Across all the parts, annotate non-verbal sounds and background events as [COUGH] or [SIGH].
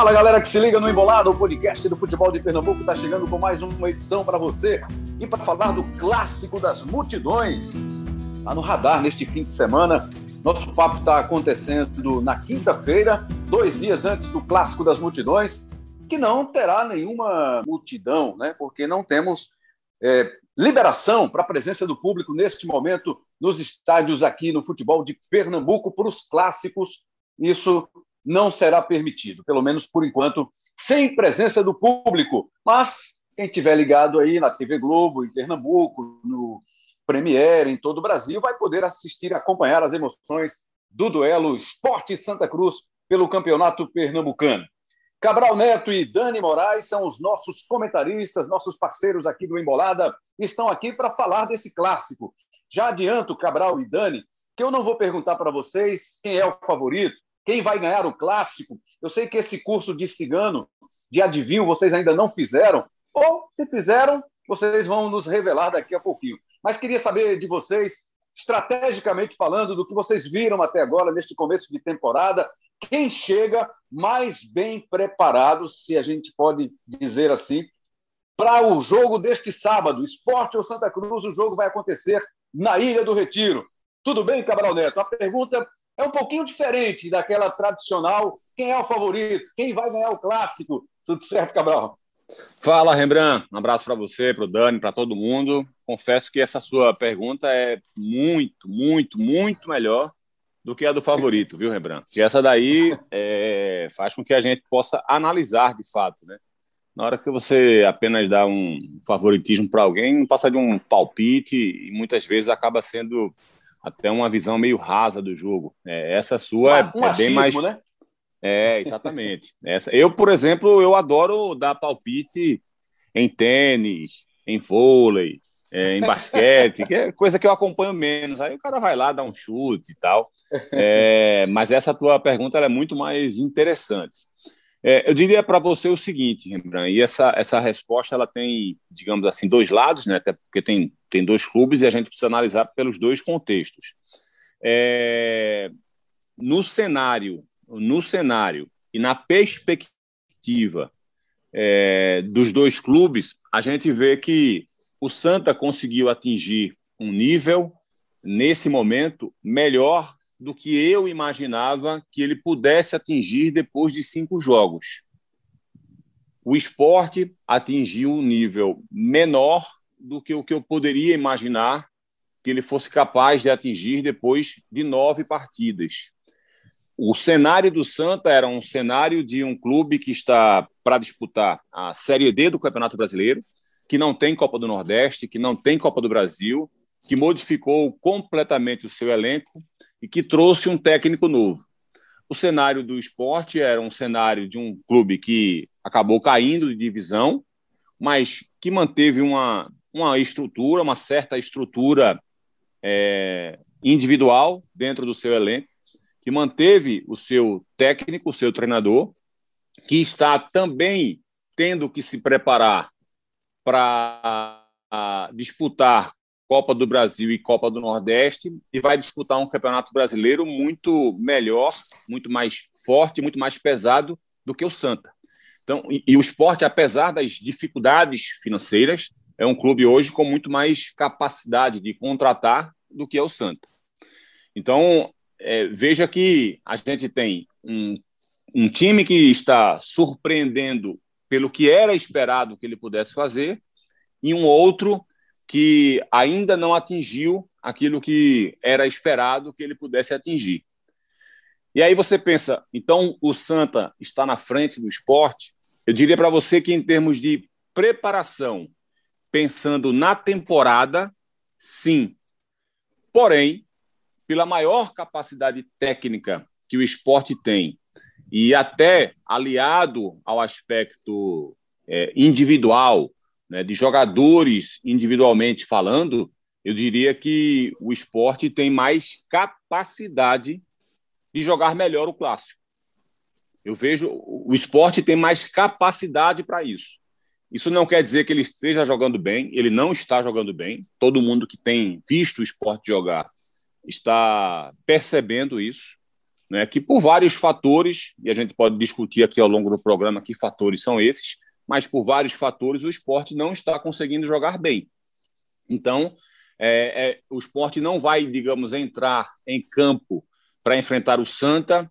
Fala galera que se liga no Embolado, o podcast do futebol de Pernambuco está chegando com mais uma edição para você e para falar do clássico das multidões. Está no radar neste fim de semana. Nosso papo está acontecendo na quinta-feira, dois dias antes do clássico das multidões, que não terá nenhuma multidão, né? Porque não temos é, liberação para a presença do público neste momento nos estádios aqui no futebol de Pernambuco para os clássicos. Isso não será permitido, pelo menos por enquanto, sem presença do público. Mas quem estiver ligado aí na TV Globo, em Pernambuco, no Premiere, em todo o Brasil, vai poder assistir e acompanhar as emoções do duelo Esporte Santa Cruz pelo Campeonato Pernambucano. Cabral Neto e Dani Moraes são os nossos comentaristas, nossos parceiros aqui do Embolada, estão aqui para falar desse clássico. Já adianto, Cabral e Dani, que eu não vou perguntar para vocês quem é o favorito, quem vai ganhar o clássico? Eu sei que esse curso de cigano, de adivinho, vocês ainda não fizeram, ou se fizeram, vocês vão nos revelar daqui a pouquinho. Mas queria saber de vocês, estrategicamente falando, do que vocês viram até agora neste começo de temporada, quem chega mais bem preparado, se a gente pode dizer assim, para o jogo deste sábado, Esporte ou Santa Cruz, o jogo vai acontecer na Ilha do Retiro. Tudo bem, Cabral Neto? A pergunta é um pouquinho diferente daquela tradicional. Quem é o favorito? Quem vai ganhar o clássico? Tudo certo, Cabral? Fala, Rembrandt. Um abraço para você, para o Dani, para todo mundo. Confesso que essa sua pergunta é muito, muito, muito melhor do que a do favorito, viu, Rembrandt? E essa daí é, faz com que a gente possa analisar de fato, né? Na hora que você apenas dá um favoritismo para alguém, não passa de um palpite e muitas vezes acaba sendo até uma visão meio rasa do jogo. É, essa sua um, é, um é bem mais. Né? É, exatamente. [LAUGHS] Essa, eu, por exemplo, eu adoro dar palpite em tênis, em vôlei, é, em basquete, que é coisa que eu acompanho menos. Aí o cara vai lá, dá um chute e tal. É, mas essa tua pergunta é muito mais interessante. É, eu diria para você o seguinte, Rembrandt, e essa, essa resposta ela tem, digamos assim, dois lados, né? Até porque tem, tem dois clubes e a gente precisa analisar pelos dois contextos. É, no cenário, no cenário e na perspectiva é, dos dois clubes, a gente vê que o Santa conseguiu atingir um nível nesse momento melhor do que eu imaginava que ele pudesse atingir depois de cinco jogos. O esporte atingiu um nível menor do que o que eu poderia imaginar que ele fosse capaz de atingir depois de nove partidas. O cenário do Santa era um cenário de um clube que está para disputar a Série D do Campeonato Brasileiro, que não tem Copa do Nordeste, que não tem Copa do Brasil, que modificou completamente o seu elenco e que trouxe um técnico novo. O cenário do esporte era um cenário de um clube que acabou caindo de divisão, mas que manteve uma, uma estrutura, uma certa estrutura é, individual dentro do seu elenco, que manteve o seu técnico, o seu treinador, que está também tendo que se preparar para disputar Copa do Brasil e Copa do Nordeste e vai disputar um campeonato brasileiro muito melhor, muito mais forte, muito mais pesado do que o Santa. Então, e, e o esporte, apesar das dificuldades financeiras, é um clube hoje com muito mais capacidade de contratar do que é o Santa. Então, é, veja que a gente tem um, um time que está surpreendendo pelo que era esperado que ele pudesse fazer, e um outro que ainda não atingiu aquilo que era esperado que ele pudesse atingir. E aí você pensa, então o Santa está na frente do esporte? Eu diria para você que, em termos de preparação, pensando na temporada, sim. Porém, pela maior capacidade técnica que o esporte tem, e até aliado ao aspecto é, individual, né, de jogadores individualmente falando, eu diria que o esporte tem mais capacidade de jogar melhor o clássico. Eu vejo o esporte tem mais capacidade para isso. Isso não quer dizer que ele esteja jogando bem, ele não está jogando bem. Todo mundo que tem visto o esporte jogar está percebendo isso. né, que por vários fatores, e a gente pode discutir aqui ao longo do programa que fatores são esses, mas por vários fatores o esporte não está conseguindo jogar bem. Então, é, é, o esporte não vai, digamos, entrar em campo para enfrentar o Santa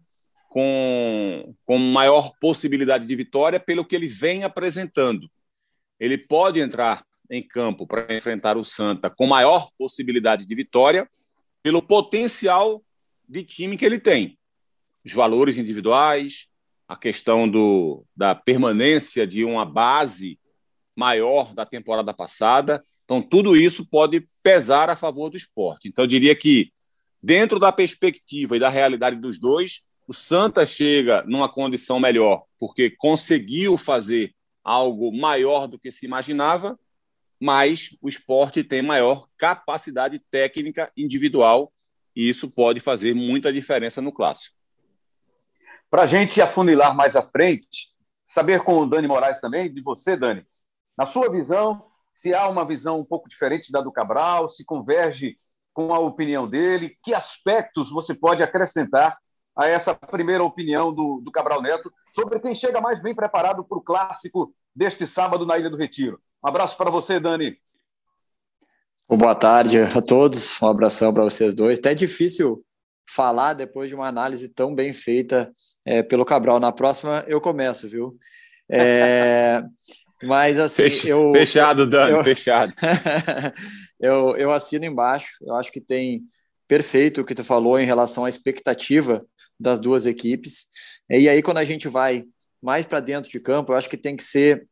com, com maior possibilidade de vitória pelo que ele vem apresentando. Ele pode entrar em campo para enfrentar o Santa com maior possibilidade de vitória pelo potencial de time que ele tem. Os valores individuais, a questão do, da permanência de uma base maior da temporada passada. Então, tudo isso pode pesar a favor do esporte. Então, eu diria que, dentro da perspectiva e da realidade dos dois, o Santa chega numa condição melhor, porque conseguiu fazer algo maior do que se imaginava, mas o esporte tem maior capacidade técnica individual e isso pode fazer muita diferença no clássico. Para a gente afunilar mais à frente, saber com o Dani Moraes também, de você, Dani, na sua visão, se há uma visão um pouco diferente da do Cabral, se converge com a opinião dele, que aspectos você pode acrescentar a essa primeira opinião do, do Cabral Neto sobre quem chega mais bem preparado para o clássico deste sábado na Ilha do Retiro. Um abraço para você, Dani. Boa tarde a todos, um abração para vocês dois. Até difícil falar depois de uma análise tão bem feita é, pelo Cabral. Na próxima eu começo, viu? É, [LAUGHS] mas assim, eu, fechado, Dani, eu, fechado. [LAUGHS] eu, eu assino embaixo. Eu acho que tem perfeito o que tu falou em relação à expectativa das duas equipes. E aí, quando a gente vai mais para dentro de campo, eu acho que tem que ser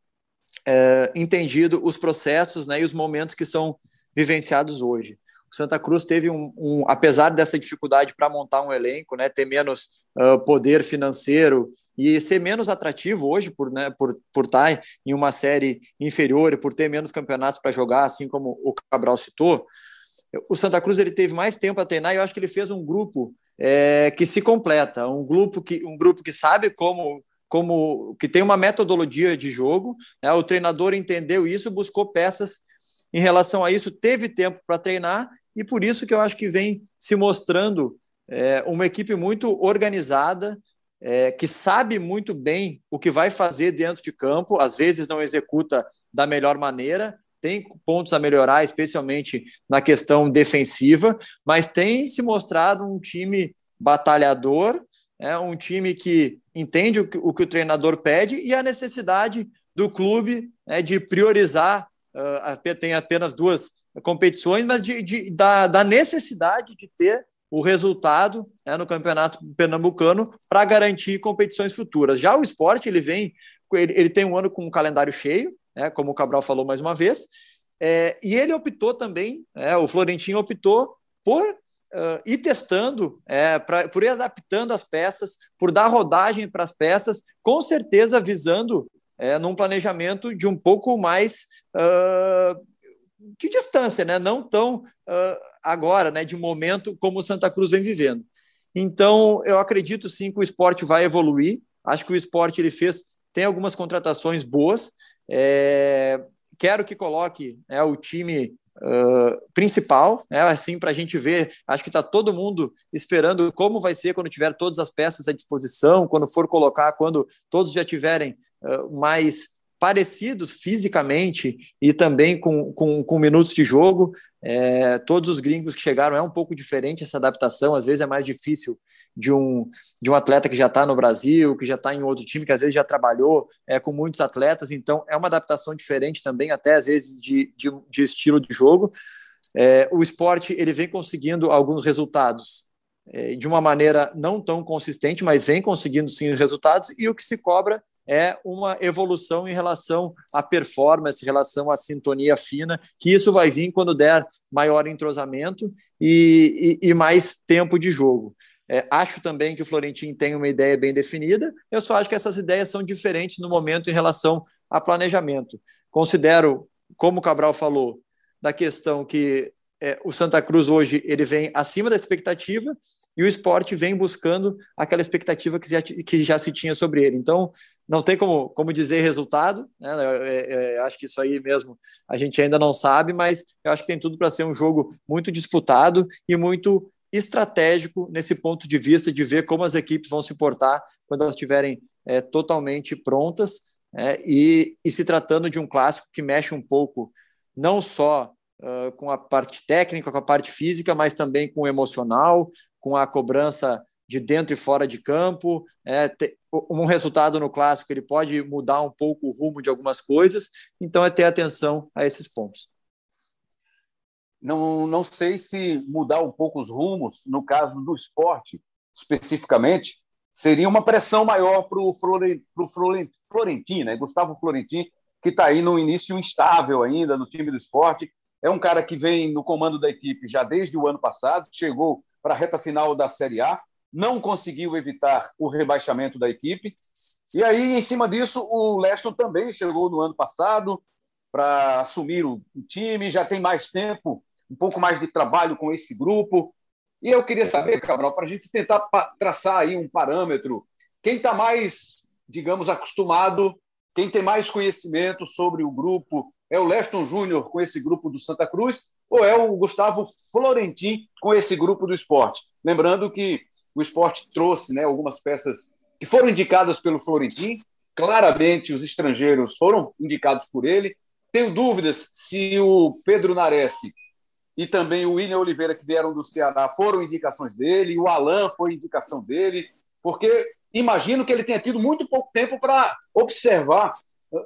é, entendido os processos né, e os momentos que são vivenciados hoje. O Santa Cruz teve um, um apesar dessa dificuldade para montar um elenco, né, ter menos uh, poder financeiro e ser menos atrativo hoje por, né, por, por estar em uma série inferior e por ter menos campeonatos para jogar, assim como o Cabral citou, o Santa Cruz ele teve mais tempo a treinar e eu acho que ele fez um grupo é, que se completa, um grupo que, um grupo que sabe como como que tem uma metodologia de jogo. Né? O treinador entendeu isso, buscou peças em relação a isso, teve tempo para treinar e por isso que eu acho que vem se mostrando é, uma equipe muito organizada, é, que sabe muito bem o que vai fazer dentro de campo, às vezes não executa da melhor maneira, tem pontos a melhorar, especialmente na questão defensiva, mas tem se mostrado um time batalhador é um time que entende o que, o, que o treinador pede e a necessidade do clube né, de priorizar. Uh, tem apenas duas competições, mas de, de da, da, necessidade de ter o resultado né, no campeonato pernambucano para garantir competições futuras. Já o esporte ele vem, ele, ele tem um ano com um calendário cheio, né, como o Cabral falou mais uma vez, é, e ele optou também, é, o Florentino optou por uh, ir testando, é, pra, por ir adaptando as peças, por dar rodagem para as peças, com certeza visando é, num planejamento de um pouco mais uh, de distância, né? não tão uh, agora, né? de momento como o Santa Cruz vem vivendo. Então, eu acredito sim que o esporte vai evoluir. Acho que o esporte ele fez, tem algumas contratações boas. É, quero que coloque é, o time Uh, principal, né? assim, para a gente ver. Acho que está todo mundo esperando como vai ser quando tiver todas as peças à disposição, quando for colocar, quando todos já tiverem mais parecidos fisicamente e também com, com, com minutos de jogo. É, todos os gringos que chegaram é um pouco diferente essa adaptação, às vezes é mais difícil de um, de um atleta que já está no Brasil, que já está em outro time, que às vezes já trabalhou é, com muitos atletas, então é uma adaptação diferente também, até às vezes de, de, de estilo de jogo. É, o esporte ele vem conseguindo alguns resultados de uma maneira não tão consistente, mas vem conseguindo sim resultados, e o que se cobra é uma evolução em relação à performance, em relação à sintonia fina, que isso vai vir quando der maior entrosamento e, e, e mais tempo de jogo. É, acho também que o Florentino tem uma ideia bem definida, eu só acho que essas ideias são diferentes no momento em relação a planejamento. Considero, como o Cabral falou, da questão que é, o Santa Cruz hoje ele vem acima da expectativa e o esporte vem buscando aquela expectativa que já, que já se tinha sobre ele. Então, não tem como, como dizer resultado, né? É, é, acho que isso aí mesmo a gente ainda não sabe, mas eu acho que tem tudo para ser um jogo muito disputado e muito estratégico nesse ponto de vista de ver como as equipes vão se portar quando elas estiverem é, totalmente prontas é, e, e, se tratando de um clássico que mexe um pouco não só uh, com a parte técnica, com a parte física, mas também com o emocional, com a cobrança de dentro e fora de campo. É, um resultado no clássico ele pode mudar um pouco o rumo de algumas coisas, então é ter atenção a esses pontos. Não, não sei se mudar um pouco os rumos, no caso do esporte especificamente, seria uma pressão maior para o Florentino, né? Gustavo Florentino, que está aí no início instável ainda no time do esporte. É um cara que vem no comando da equipe já desde o ano passado, chegou para a reta final da Série A, não conseguiu evitar o rebaixamento da equipe. E aí, em cima disso, o Leston também chegou no ano passado para assumir o, time, já tem mais tempo, um pouco mais de trabalho com esse grupo. E eu queria saber, Cabral, para a gente tentar traçar aí um parâmetro, quem está mais, digamos, acostumado, quem tem mais conhecimento sobre o grupo, é o Leston Júnior com esse grupo do Santa Cruz ou é o Gustavo Florentin com esse grupo do esporte? Lembrando que o esporte trouxe né, algumas peças que foram indicadas pelo Florentin, claramente os estrangeiros foram indicados por ele. Tenho dúvidas se o Pedro Nares e também o William Oliveira, que vieram do Ceará, foram indicações dele, o Alan foi indicação dele, porque imagino que ele tenha tido muito pouco tempo para observar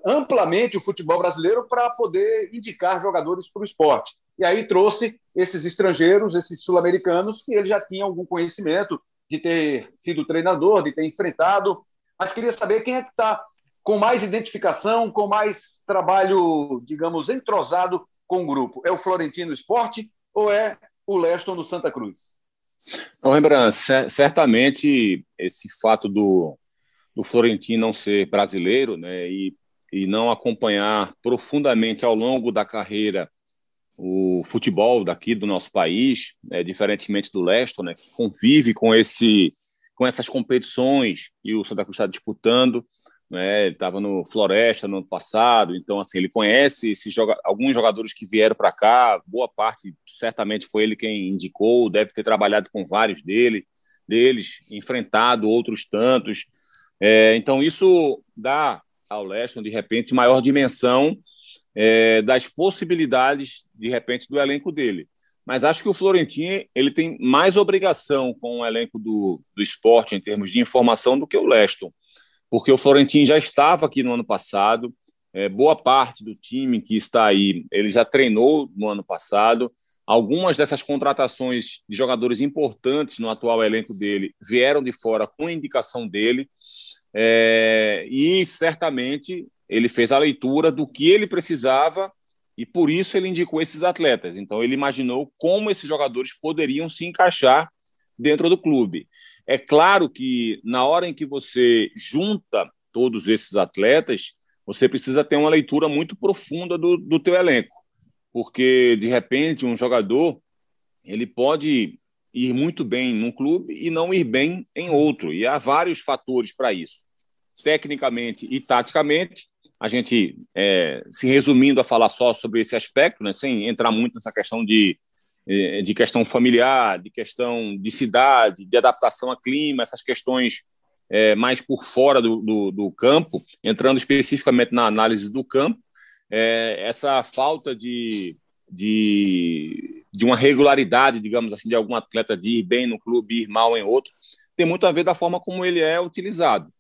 amplamente o futebol brasileiro para poder indicar jogadores para o esporte. E aí trouxe esses estrangeiros, esses sul-americanos, que ele já tinha algum conhecimento de ter sido treinador, de ter enfrentado. Mas queria saber quem é que está com mais identificação, com mais trabalho, digamos, entrosado com o grupo. É o Florentino Esporte ou é o Leston do Santa Cruz? Não, Rembrandt, certamente esse fato do, do Florentino não ser brasileiro né, e e não acompanhar profundamente ao longo da carreira o futebol daqui do nosso país, né, diferentemente do Leston, né, que convive com esse com essas competições e o Santa Cruz está disputando, né, ele estava no Floresta no ano passado, então assim ele conhece esses joga alguns jogadores que vieram para cá, boa parte certamente foi ele quem indicou, deve ter trabalhado com vários dele, deles, enfrentado outros tantos, é, então isso dá ao Leston, de repente, maior dimensão é, das possibilidades, de repente, do elenco dele. Mas acho que o Florentino ele tem mais obrigação com o elenco do, do esporte em termos de informação do que o Leston, porque o Florentino já estava aqui no ano passado, é, boa parte do time que está aí ele já treinou no ano passado. Algumas dessas contratações de jogadores importantes no atual elenco dele vieram de fora com indicação dele. É, e certamente ele fez a leitura do que ele precisava e por isso ele indicou esses atletas. Então ele imaginou como esses jogadores poderiam se encaixar dentro do clube. É claro que na hora em que você junta todos esses atletas, você precisa ter uma leitura muito profunda do, do teu elenco, porque de repente um jogador ele pode ir muito bem num clube e não ir bem em outro. E há vários fatores para isso. Tecnicamente e taticamente, a gente, é, se resumindo a falar só sobre esse aspecto, né, sem entrar muito nessa questão de, é, de questão familiar, de questão de cidade, de adaptação a clima, essas questões é, mais por fora do, do, do, campo, entrando especificamente na análise do campo, é, essa falta de, de de uma regularidade, digamos assim, de algum atleta de ir bem no clube, ir mal em outro, tem muito a ver da forma como ele é utilizado.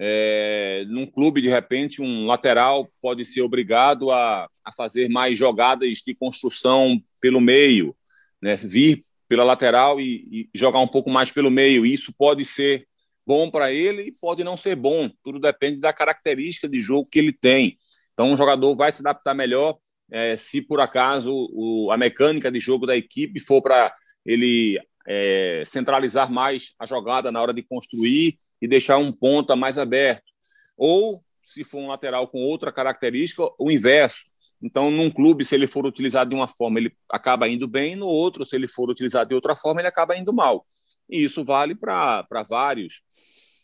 É, num clube, de repente, um lateral pode ser obrigado a, a fazer mais jogadas de construção pelo meio, né? vir pela lateral e, e jogar um pouco mais pelo meio. Isso pode ser bom para ele e pode não ser bom. Tudo depende da característica de jogo que ele tem. Então, um jogador vai se adaptar melhor é, se por acaso o, a mecânica de jogo da equipe for para ele é, centralizar mais a jogada na hora de construir e deixar um ponta mais aberto. Ou, se for um lateral com outra característica, o inverso. Então, num clube, se ele for utilizado de uma forma, ele acaba indo bem, no outro, se ele for utilizado de outra forma, ele acaba indo mal. E isso vale para vários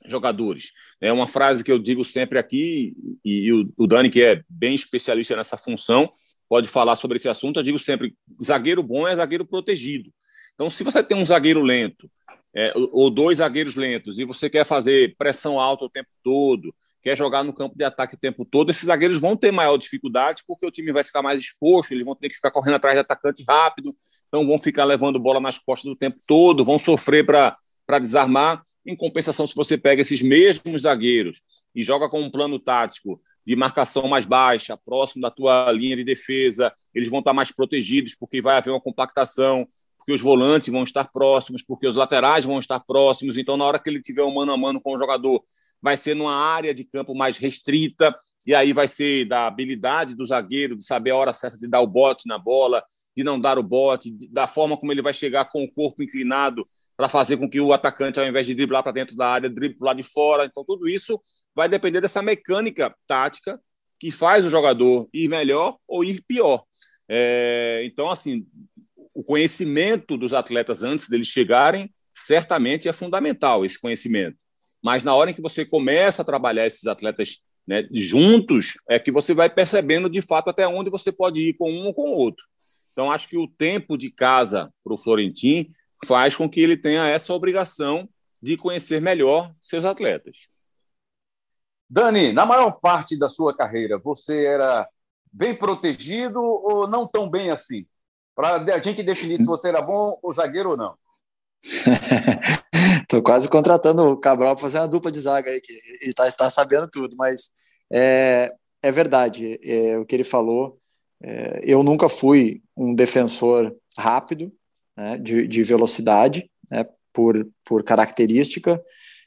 jogadores. É uma frase que eu digo sempre aqui, e o, o Dani, que é bem especialista nessa função, pode falar sobre esse assunto. Eu digo sempre: zagueiro bom é zagueiro protegido. Então, se você tem um zagueiro lento, é, ou dois zagueiros lentos, e você quer fazer pressão alta o tempo todo, quer jogar no campo de ataque o tempo todo, esses zagueiros vão ter maior dificuldade, porque o time vai ficar mais exposto, eles vão ter que ficar correndo atrás de atacante rápido, então vão ficar levando bola nas costas do tempo todo, vão sofrer para desarmar. Em compensação, se você pega esses mesmos zagueiros e joga com um plano tático de marcação mais baixa, próximo da tua linha de defesa, eles vão estar mais protegidos, porque vai haver uma compactação, porque os volantes vão estar próximos, porque os laterais vão estar próximos. Então, na hora que ele tiver um mano a mano com o jogador, vai ser numa área de campo mais restrita, e aí vai ser da habilidade do zagueiro, de saber a hora certa de dar o bote na bola, de não dar o bote, da forma como ele vai chegar com o corpo inclinado para fazer com que o atacante, ao invés de driblar para dentro da área, drible para lá de fora. Então, tudo isso vai depender dessa mecânica tática que faz o jogador ir melhor ou ir pior. É, então, assim, o conhecimento dos atletas antes deles chegarem certamente é fundamental esse conhecimento. Mas na hora em que você começa a trabalhar esses atletas né, juntos, é que você vai percebendo de fato até onde você pode ir com um ou com o outro. Então, acho que o tempo de casa para o Florentin faz com que ele tenha essa obrigação de conhecer melhor seus atletas. Dani, na maior parte da sua carreira, você era bem protegido ou não tão bem assim? Para a gente definir se você era bom ou zagueiro ou não. [LAUGHS] Estou quase contratando o Cabral para fazer uma dupla de zaga aí, que está tá sabendo tudo, mas é, é verdade é, o que ele falou. É, eu nunca fui um defensor rápido, né, de, de, velocidade, né, por, por característica.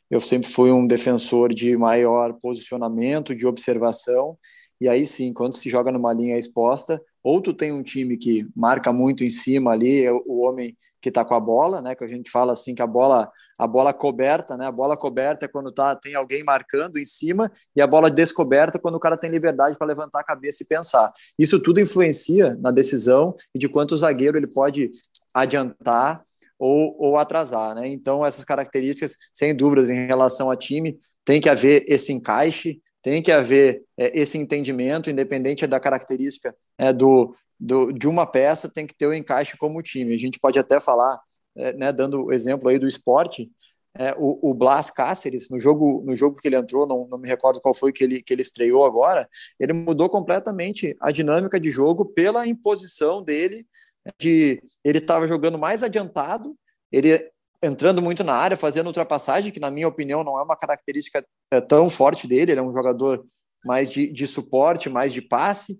Eu sempre fui um defensor de maior posicionamento, de observação, e aí sim, quando se joga numa linha exposta, ou tu tem um time que marca muito em cima ali, é o homem que está com a bola, né? Que a gente fala assim que a bola, a bola coberta, né? A bola coberta é quando tá, tem alguém marcando em cima, e a bola descoberta é quando o cara tem liberdade para levantar a cabeça e pensar. Isso tudo influencia na decisão e de quanto o zagueiro ele pode adiantar ou, ou atrasar, né? Então, essas características, sem dúvidas, em relação a time, tem que haver esse encaixe, tem que haver é, esse entendimento, independente da característica é, do, do, de uma peça, tem que ter o encaixe como time. A gente pode até falar, é, né, dando o exemplo aí do esporte, é, o, o, Blas Cáceres, no jogo, no jogo que ele entrou, não, não me recordo qual foi que ele, que ele estreou agora, ele mudou completamente a dinâmica de jogo pela imposição dele, de ele estava jogando mais adiantado, ele entrando muito na área, fazendo ultrapassagem, que na minha opinião não é uma característica é, tão forte dele, ele é um jogador mais de, de suporte, mais de passe,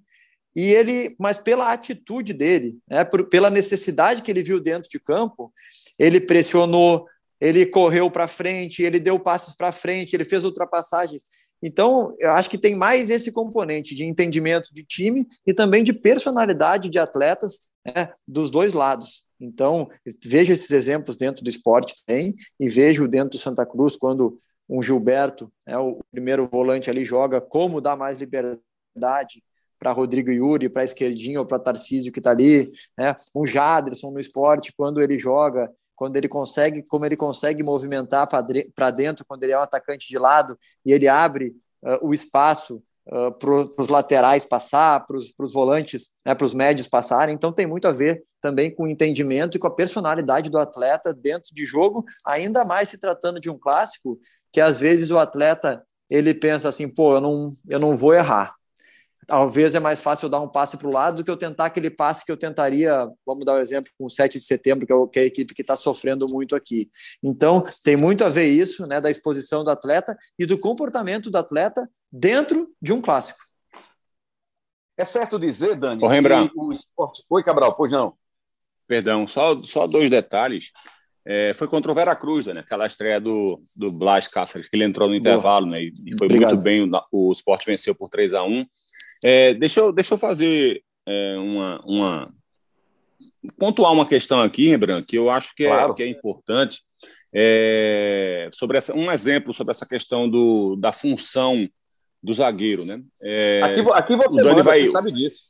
e ele, mas pela atitude dele, né, por, pela necessidade que ele viu dentro de campo, ele pressionou, ele correu para frente, ele deu passes para frente, ele fez ultrapassagens. Então, eu acho que tem mais esse componente de entendimento de time e também de personalidade de atletas né, dos dois lados. Então, vejo esses exemplos dentro do esporte tem e vejo dentro do Santa Cruz quando um Gilberto, né, o primeiro volante ali, joga como dá mais liberdade para Rodrigo Yuri, para esquerdinho ou para Tarcísio que está ali, né? um Jadson no esporte, quando ele joga, quando ele consegue, como ele consegue movimentar para dentro, quando ele é um atacante de lado e ele abre uh, o espaço uh, para os laterais passar, para os volantes, né, para os médios passarem. Então tem muito a ver também com o entendimento e com a personalidade do atleta dentro de jogo, ainda mais se tratando de um clássico, que às vezes o atleta ele pensa assim, pô, eu não, eu não vou errar. Talvez é mais fácil eu dar um passe para o lado do que eu tentar aquele passe que eu tentaria, vamos dar um exemplo com o 7 de setembro, que é, que é a equipe que está sofrendo muito aqui. Então, tem muito a ver isso, né, da exposição do atleta e do comportamento do atleta dentro de um clássico. É certo dizer, Dani, Ô, Rembrandt. o esporte... Oi, Cabral, pois não. Perdão, só, só dois detalhes. É, foi contra o Veracruz, né? Aquela estreia do, do Blas Cáceres, que ele entrou no intervalo, né? E foi Obrigado. muito bem, o, o esporte venceu por 3 a 1 é, deixa, eu, deixa eu fazer é, uma, uma. pontuar uma questão aqui, Rembrandt, que eu acho que é, claro. que é importante. É, sobre essa, um exemplo sobre essa questão do, da função do zagueiro, né? É, aqui, aqui você, o Dani manda, vai, sabe disso.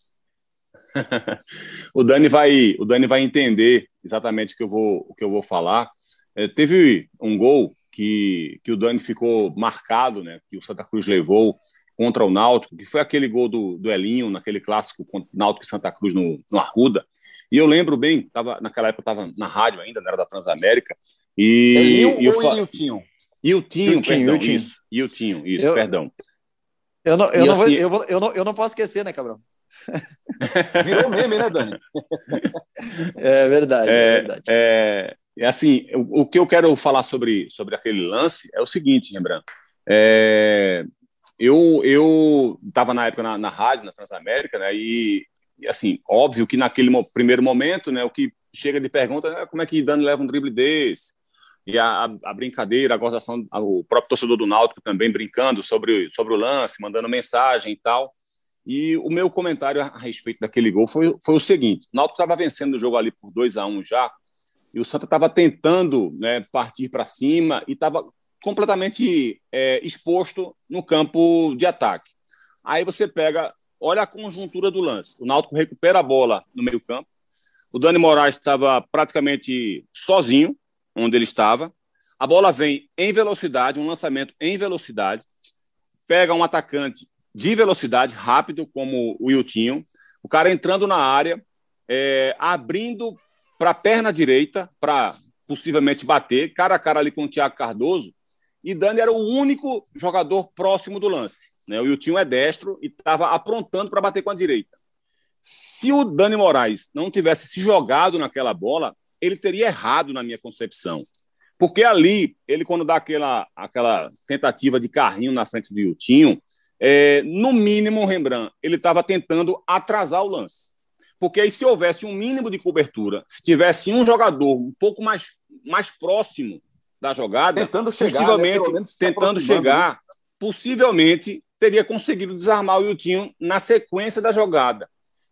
[LAUGHS] o Dani vai, o Dani vai entender exatamente o que eu vou, o que eu vou falar. É, teve um gol que, que o Dani ficou marcado, né? Que o Santa Cruz levou contra o Náutico, que foi aquele gol do, do Elinho, naquele clássico contra o Náutico e Santa Cruz no, no Arruda. E eu lembro bem, tava, naquela época eu estava na rádio ainda, não era da Transamérica. E, Elinho e eu ou. Iltinho? Iltinho, Iltinho, perdão, Iltinho. isso. Iltinho, isso, Eu- perdão. Eu não, eu, não vou, assim- eu, vou- eu, não, eu não posso esquecer, né, Cabral? [LAUGHS] Virou meme, né, Dani? É verdade, é, É, verdade. é, é assim, o, o que eu quero falar sobre, sobre aquele lance é o seguinte, Rembrandt. É, eu eu estava na época na, na rádio, na Transamérica, né? E, e, assim, óbvio que naquele mo- primeiro momento, né? O que chega de pergunta é como é que Dani leva um drible desse? E a, a, brincadeira, a gozação, o próprio torcedor do Náutico também brincando sobre, sobre o lance, mandando mensagem e tal. E o meu comentário a respeito daquele gol foi, foi o seguinte: o Náutico estava vencendo o jogo ali por 2 a 1 já, e o Santa estava tentando né, partir para cima e estava completamente é, exposto no campo de ataque. Aí você pega, olha a conjuntura do lance. O Náutico recupera a bola no meio-campo. O Dani Moraes estava praticamente sozinho onde ele estava. A bola vem em velocidade, um lançamento em velocidade. Pega um atacante de velocidade, rápido, como o Wiltinho. O cara entrando na área, é, abrindo para a perna direita, para possivelmente bater, cara a cara ali com o Thiago Cardoso. E Dani era o único jogador próximo do lance. Né? O Wiltinho é destro e estava aprontando para bater com a direita. Se o Dani Moraes não tivesse se jogado naquela bola, ele teria errado na minha concepção. Porque ali, ele quando dá aquela, aquela tentativa de carrinho na frente do Wiltinho, é, no mínimo, Rembrandt, ele estava tentando atrasar o lance. Porque aí, se houvesse um mínimo de cobertura, se tivesse um jogador um pouco mais, mais próximo da jogada, Tentando chegar, né, possivelmente se tentando chegar, possivelmente teria conseguido desarmar o Wiltinho na sequência da jogada.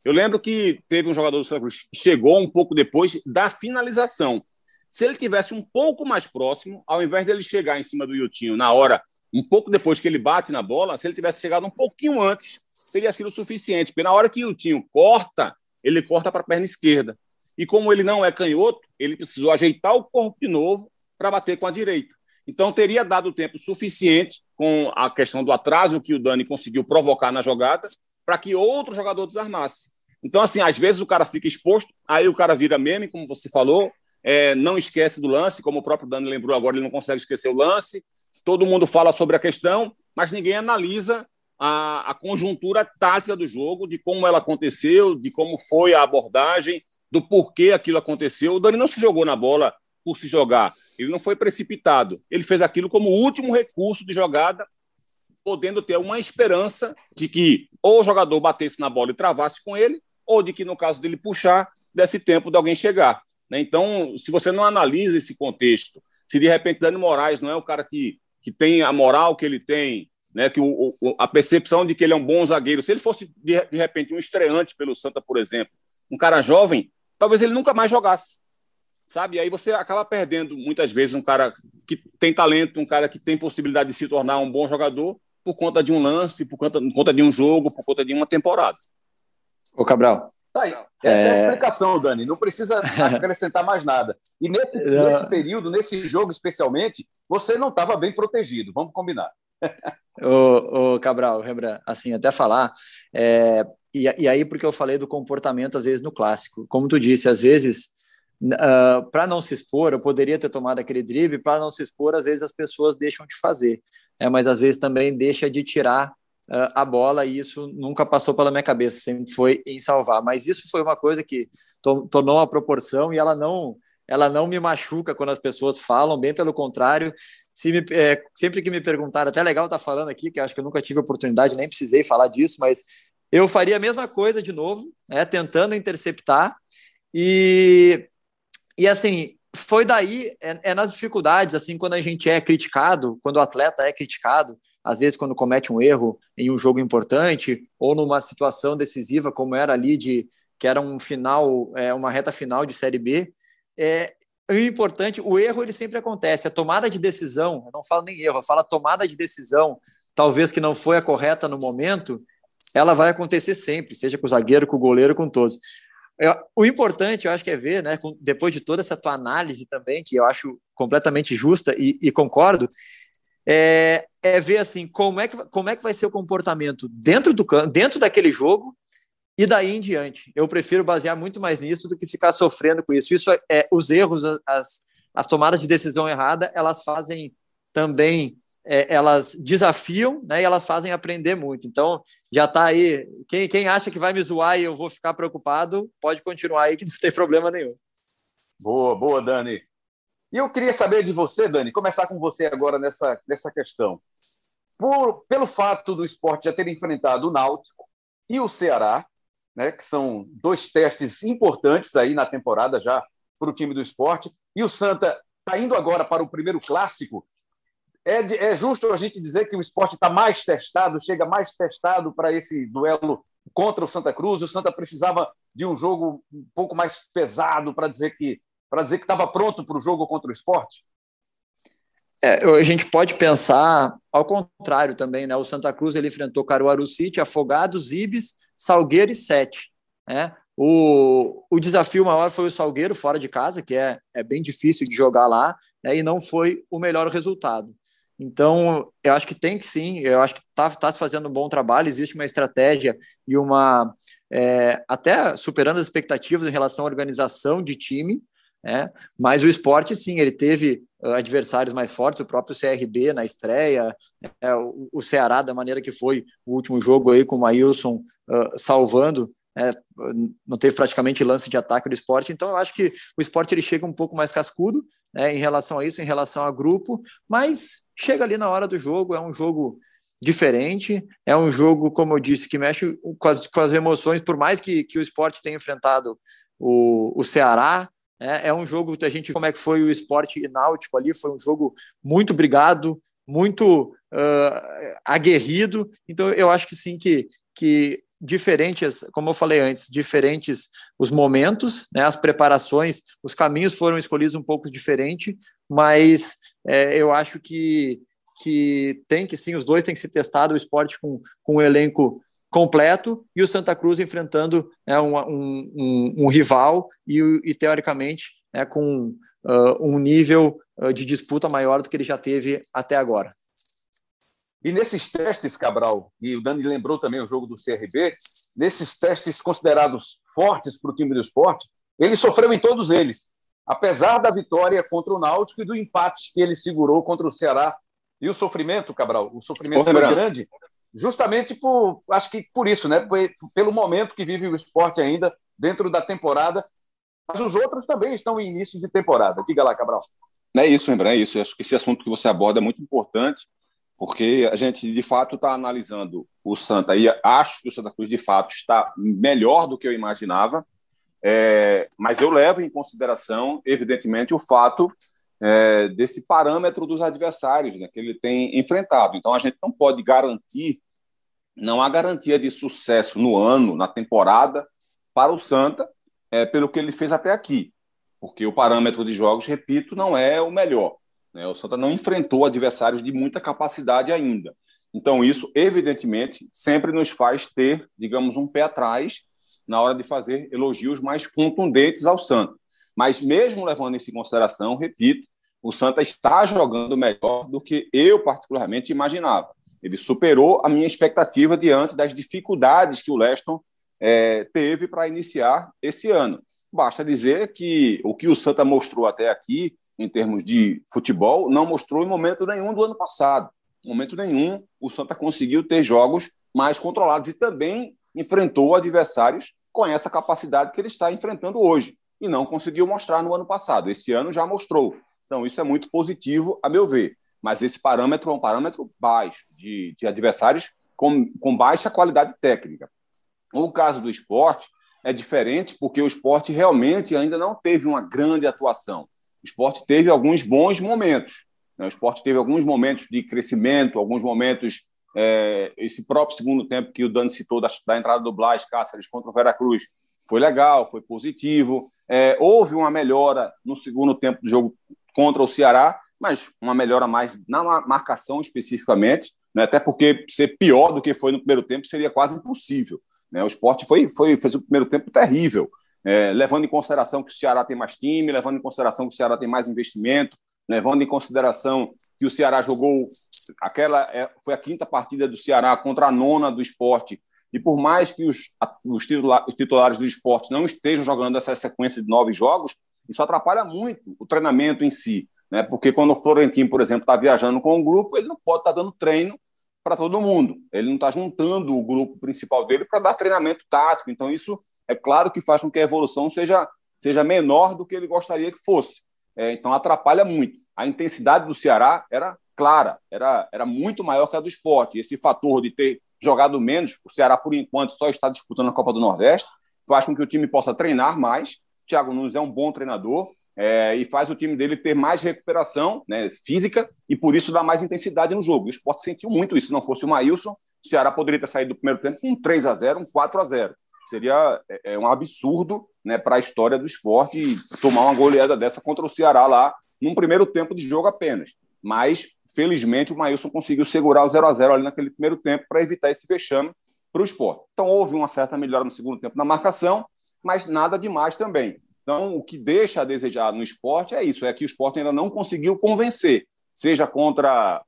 Eu lembro que teve um jogador do Santa Cruz que chegou um pouco depois da finalização. Se ele tivesse um pouco mais próximo, ao invés dele chegar em cima do Wiltinho na hora, um pouco depois que ele bate na bola, se ele tivesse chegado um pouquinho antes, teria sido suficiente. Porque na hora que o Wiltinho corta, ele corta para a perna esquerda. E como ele não é canhoto, ele precisou ajeitar o corpo de novo para bater com a direita. Então, teria dado tempo suficiente com a questão do atraso que o Dani conseguiu provocar na jogada para que outro jogador desarmasse. Então, assim, às vezes o cara fica exposto, aí o cara vira meme, como você falou, é, não esquece do lance, como o próprio Dani lembrou agora, ele não consegue esquecer o lance. Todo mundo fala sobre a questão, mas ninguém analisa a, a conjuntura tática do jogo, de como ela aconteceu, de como foi a abordagem, do porquê aquilo aconteceu. O Dani não se jogou na bola por se jogar. Ele não foi precipitado. Ele fez aquilo como último recurso de jogada, podendo ter uma esperança de que ou o jogador batesse na bola e travasse com ele, ou de que, no caso dele puxar, desse tempo de alguém chegar. Né? Então, se você não analisa esse contexto, se de repente Dani Moraes não é o cara que, que tem a moral que ele tem, né? que o, o, a percepção de que ele é um bom zagueiro, se ele fosse de, de repente um estreante pelo Santa, por exemplo, um cara jovem, talvez ele nunca mais jogasse sabe? Aí você acaba perdendo muitas vezes um cara que tem talento, um cara que tem possibilidade de se tornar um bom jogador por conta de um lance, por conta, por conta de um jogo, por conta de uma temporada. Ô, Cabral. Tá aí. Essa é... é a explicação, Dani. Não precisa acrescentar mais nada. E nesse, [LAUGHS] nesse período, nesse jogo especialmente, você não estava bem protegido. Vamos combinar. [LAUGHS] ô, ô, Cabral, Rembrandt, assim, até falar, é, e, e aí porque eu falei do comportamento, às vezes, no clássico. Como tu disse, às vezes Uh, para não se expor, eu poderia ter tomado aquele drible, para não se expor, às vezes as pessoas deixam de fazer, né? mas às vezes também deixa de tirar uh, a bola e isso nunca passou pela minha cabeça, sempre foi em salvar. Mas isso foi uma coisa que to tornou uma proporção e ela não, ela não me machuca quando as pessoas falam, bem pelo contrário. Se me, é, sempre que me perguntaram, até legal estar tá falando aqui, que acho que eu nunca tive oportunidade, nem precisei falar disso, mas eu faria a mesma coisa de novo, né? tentando interceptar. E e assim, foi daí, é, é, nas dificuldades, assim, quando a gente é criticado, quando o atleta é criticado, às vezes quando comete um erro em um jogo importante ou numa situação decisiva, como era ali de que era um final, é, uma reta final de Série B, é, o importante, o erro ele sempre acontece, a tomada de decisão, eu não falo nem erro, eu falo a tomada de decisão, talvez que não foi a correta no momento, ela vai acontecer sempre, seja com o zagueiro, com o goleiro, com todos. Eu, o importante, eu acho que é ver, né, depois de toda essa tua análise também, que eu acho completamente justa e, e concordo, é, é ver assim como é, que, como é que vai ser o comportamento dentro do dentro daquele jogo e daí em diante. Eu prefiro basear muito mais nisso do que ficar sofrendo com isso. Isso é, é os erros, as, as tomadas de decisão errada, elas fazem também é, elas desafiam né, e elas fazem aprender muito. Então, já está aí. Quem, quem acha que vai me zoar e eu vou ficar preocupado, pode continuar aí, que não tem problema nenhum. Boa, boa, Dani. E eu queria saber de você, Dani, começar com você agora nessa, nessa questão. Por, pelo fato do esporte já ter enfrentado o Náutico e o Ceará, né, que são dois testes importantes aí na temporada já para o time do esporte, e o Santa está indo agora para o primeiro clássico, é, é justo a gente dizer que o esporte está mais testado, chega mais testado para esse duelo contra o Santa Cruz. O Santa precisava de um jogo um pouco mais pesado para dizer que para dizer que estava pronto para o jogo contra o esporte. É, a gente pode pensar ao contrário também, né? O Santa Cruz ele enfrentou Caruaru City, Afogados, Ibis, Salgueiro e Sete. Né? O, o desafio maior foi o Salgueiro fora de casa, que é, é bem difícil de jogar lá, né? e não foi o melhor resultado. Então, eu acho que tem que sim, eu acho que está tá se fazendo um bom trabalho, existe uma estratégia e uma. É, até superando as expectativas em relação à organização de time, é, mas o esporte, sim, ele teve uh, adversários mais fortes, o próprio CRB na estreia, é, o, o, Ceará, da maneira que foi o último jogo aí com o Maílson uh, salvando, é, não teve praticamente lance de ataque do esporte, então eu acho que o esporte ele chega um pouco mais cascudo né, em relação a isso, em relação a grupo, mas chega ali na hora do jogo, é um jogo diferente, é um jogo, como eu disse, que mexe com as, com as emoções, por mais que, que o esporte tenha enfrentado o, o Ceará, é, é um jogo que a gente como é que foi o esporte náutico ali, foi um jogo muito brigado, muito uh, aguerrido, então eu acho que sim, que, que diferentes, como eu falei antes, diferentes os momentos, né, as preparações, os caminhos foram escolhidos um pouco diferente, mas é, eu acho que, que tem que sim, os dois têm que ser testados, o esporte com, com um elenco completo e o Santa Cruz enfrentando né, um, um, um, rival e, e teoricamente, né, com uh, um nível uh, de disputa maior do que ele já teve até agora. E nesses testes, Cabral, e o Dani lembrou também o jogo do CRB, nesses testes considerados fortes para o time do esporte, ele sofreu em todos eles, apesar da vitória contra o Náutico e do empate que ele segurou contra o Ceará. E o sofrimento, Cabral, o sofrimento foi grande, justamente por, acho que por isso, né? Pelo momento que vive o esporte ainda dentro da temporada, mas os outros também estão em início de temporada. Diga lá, Cabral. É isso, Rembrandt, é isso. Acho que esse assunto que você aborda é muito importante porque a gente de fato está analisando o Santa e acho que o Santa Cruz de fato está melhor do que eu imaginava, é, mas eu levo em consideração, evidentemente, o fato é, desse parâmetro dos adversários né, que ele tem enfrentado. Então a gente não pode garantir, não há garantia de sucesso no ano, na temporada, para o Santa, é, pelo que ele fez até aqui, porque o parâmetro de jogos, repito, não é o melhor. Né? O Santa não enfrentou adversários de muita capacidade ainda. Então, isso, evidentemente, sempre nos faz ter, digamos, um pé atrás na hora de fazer elogios mais contundentes ao Santa. Mas, mesmo levando isso em consideração, repito, o Santa está jogando melhor do que eu, particularmente, imaginava. Ele superou a minha expectativa diante das dificuldades que o Leston é, teve para iniciar esse ano. Basta dizer que o que o Santa mostrou até aqui em termos de futebol, não mostrou em momento nenhum do ano passado. Em momento nenhum, o Santa conseguiu ter jogos mais controlados e também enfrentou adversários com essa capacidade que ele está enfrentando hoje e não conseguiu mostrar no ano passado. Esse ano já mostrou. Então, isso é muito positivo, a meu ver. Mas esse parâmetro é um parâmetro baixo, de, de adversários com, com baixa qualidade técnica. O caso do esporte é diferente porque o esporte realmente ainda não teve uma grande atuação o esporte teve alguns bons momentos. Né? O esporte teve alguns momentos de crescimento, alguns momentos. É, esse próprio segundo tempo que o Dani citou da, da entrada do Blas Cáceres contra o Veracruz foi legal, foi positivo. É, houve uma melhora no segundo tempo do jogo contra o Ceará, mas uma melhora mais na marcação especificamente, né? até porque ser pior do que foi no primeiro tempo seria quase impossível. Né? O esporte foi, foi, fez o primeiro tempo terrível é, levando em consideração que o Ceará tem mais time, levando em consideração que o Ceará tem mais investimento, levando em consideração que o Ceará jogou aquela é, foi a quinta partida do Ceará contra a nona do esporte. E por mais que os, os, titulares do esporte não estejam jogando essa sequência de nove jogos, isso atrapalha muito o treinamento em si. Né? Porque quando o Florentino, por exemplo, está viajando com um grupo, ele não pode estar tá dando treino para todo mundo. Ele não está juntando o grupo principal dele para dar treinamento tático. Então, isso é claro que faz com que a evolução seja, seja menor do que ele gostaria que fosse. É, então, atrapalha muito. A intensidade do Ceará era clara, era, era muito maior que a do esporte. Esse fator de ter jogado menos, o Ceará, por enquanto, só está disputando a Copa do Nordeste, faz com que o time possa treinar mais. Thiago Nunes é um bom treinador, é, e faz o time dele ter mais recuperação né, física e por isso dá mais intensidade no jogo. O esporte sentiu muito isso. Se não fosse o Maílson, o Ceará poderia ter saído do primeiro tempo com um 3 a 0 um 4 a 0 Seria é, é, um absurdo né, para a história do esporte tomar uma goleada dessa contra o Ceará lá num primeiro tempo de jogo apenas. Mas, felizmente, o Maílson conseguiu segurar o 0 a 0 ali naquele primeiro tempo para evitar esse vexame para o esporte. Então, houve uma certa melhora no segundo tempo na marcação, mas nada demais também. Então, o que deixa a desejar no esporte é isso: é que o esporte ainda não conseguiu convencer, seja contra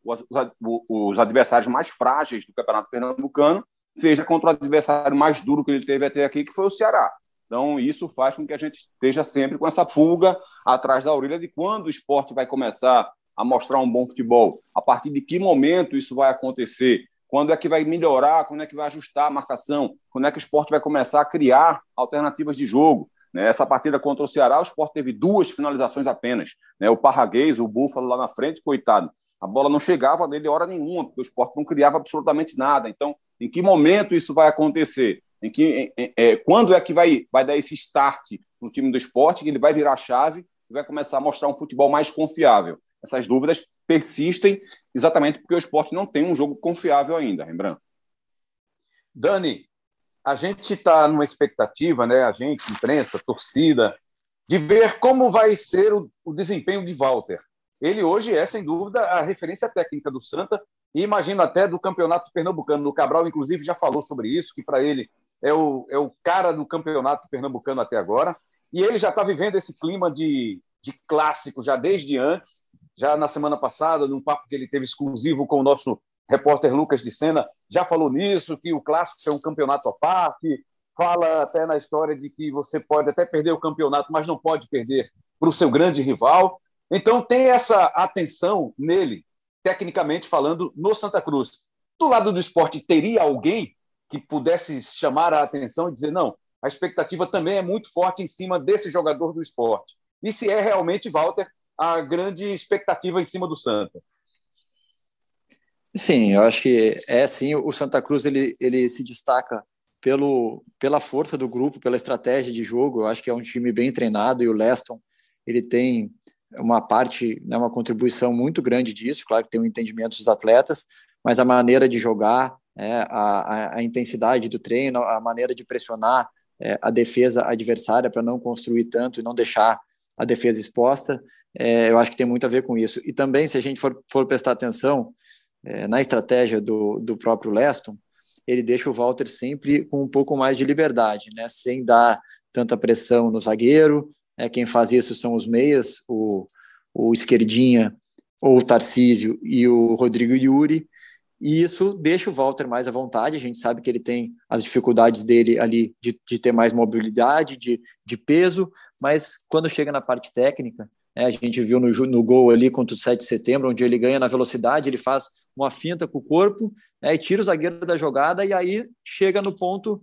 os adversários mais frágeis do Campeonato Pernambucano, seja contra o adversário mais duro que ele teve até aqui, que foi o Ceará. Então, isso faz com que a gente esteja sempre com essa pulga atrás da orelha de quando o esporte vai começar a mostrar um bom futebol, a partir de que momento isso vai acontecer, quando é que vai melhorar, quando é que vai ajustar a marcação, quando é que o esporte vai começar a criar alternativas de jogo. Né? partida contra o Ceará, o Sport teve duas finalizações apenas. Né? O Parraguês, o Búfalo lá na frente, coitado. A bola não chegava nele hora nenhuma, porque o Sport não criava absolutamente nada. Então, em que momento isso vai acontecer? Em que, em, é, quando é que vai, vai dar esse start no time do esporte, que ele vai virar a chave e vai começar a mostrar um futebol mais confiável? Essas dúvidas persistem exatamente porque o esporte não tem um jogo confiável ainda, Rembrandt. Dani, a gente está numa expectativa, né, a gente, imprensa, torcida, de ver como vai ser o, o, desempenho de Walter. Ele hoje é, sem dúvida, a referência técnica do Santa e imagino até do campeonato pernambucano. O Cabral, inclusive, já falou sobre isso, que para ele é o, é o cara do campeonato pernambucano até agora. E ele já está vivendo esse clima de, de clássico já desde antes, já na semana passada, num papo que ele teve exclusivo com o nosso repórter Lucas de Sena já falou nisso, que o clássico é um campeonato à parte, fala até na história de que você pode até perder o campeonato, mas não pode perder para o seu grande rival. Então tem essa atenção nele, tecnicamente falando, no Santa Cruz. Do lado do esporte, teria alguém que pudesse chamar a atenção e dizer, não, a expectativa também é muito forte em cima desse jogador do esporte. E se é realmente, Walter, a grande expectativa em cima do Santa? Sim, eu acho que é sim. O Santa Cruz ele, ele se destaca pelo, pela força do grupo, pela estratégia de jogo. Eu acho que é um time bem treinado e o Leston ele tem uma parte, né, uma contribuição muito grande disso. Claro que tem o um entendimento dos atletas, mas a maneira de jogar, é, a, a, intensidade do treino, a maneira de pressionar é, a defesa adversária para não construir tanto e não deixar a defesa exposta, é, eu acho que tem muito a ver com isso. E também, se a gente for, for prestar atenção, é, na estratégia do, do próprio Leston, ele deixa o Walter sempre com um pouco mais de liberdade, né? sem dar tanta pressão no zagueiro. É, quem faz isso são os meias, o, o Esquerdinha, ou o Tarcísio e o Rodrigo Yuri. E isso deixa o Walter mais à vontade. A gente sabe que ele tem as dificuldades dele ali de, de ter mais mobilidade, de, de peso, mas quando chega na parte técnica, é, a gente viu no, no gol ali contra o 7 de setembro, onde ele ganha na velocidade, ele faz uma finta com o corpo né, e tira o zagueiro da jogada, e aí chega no ponto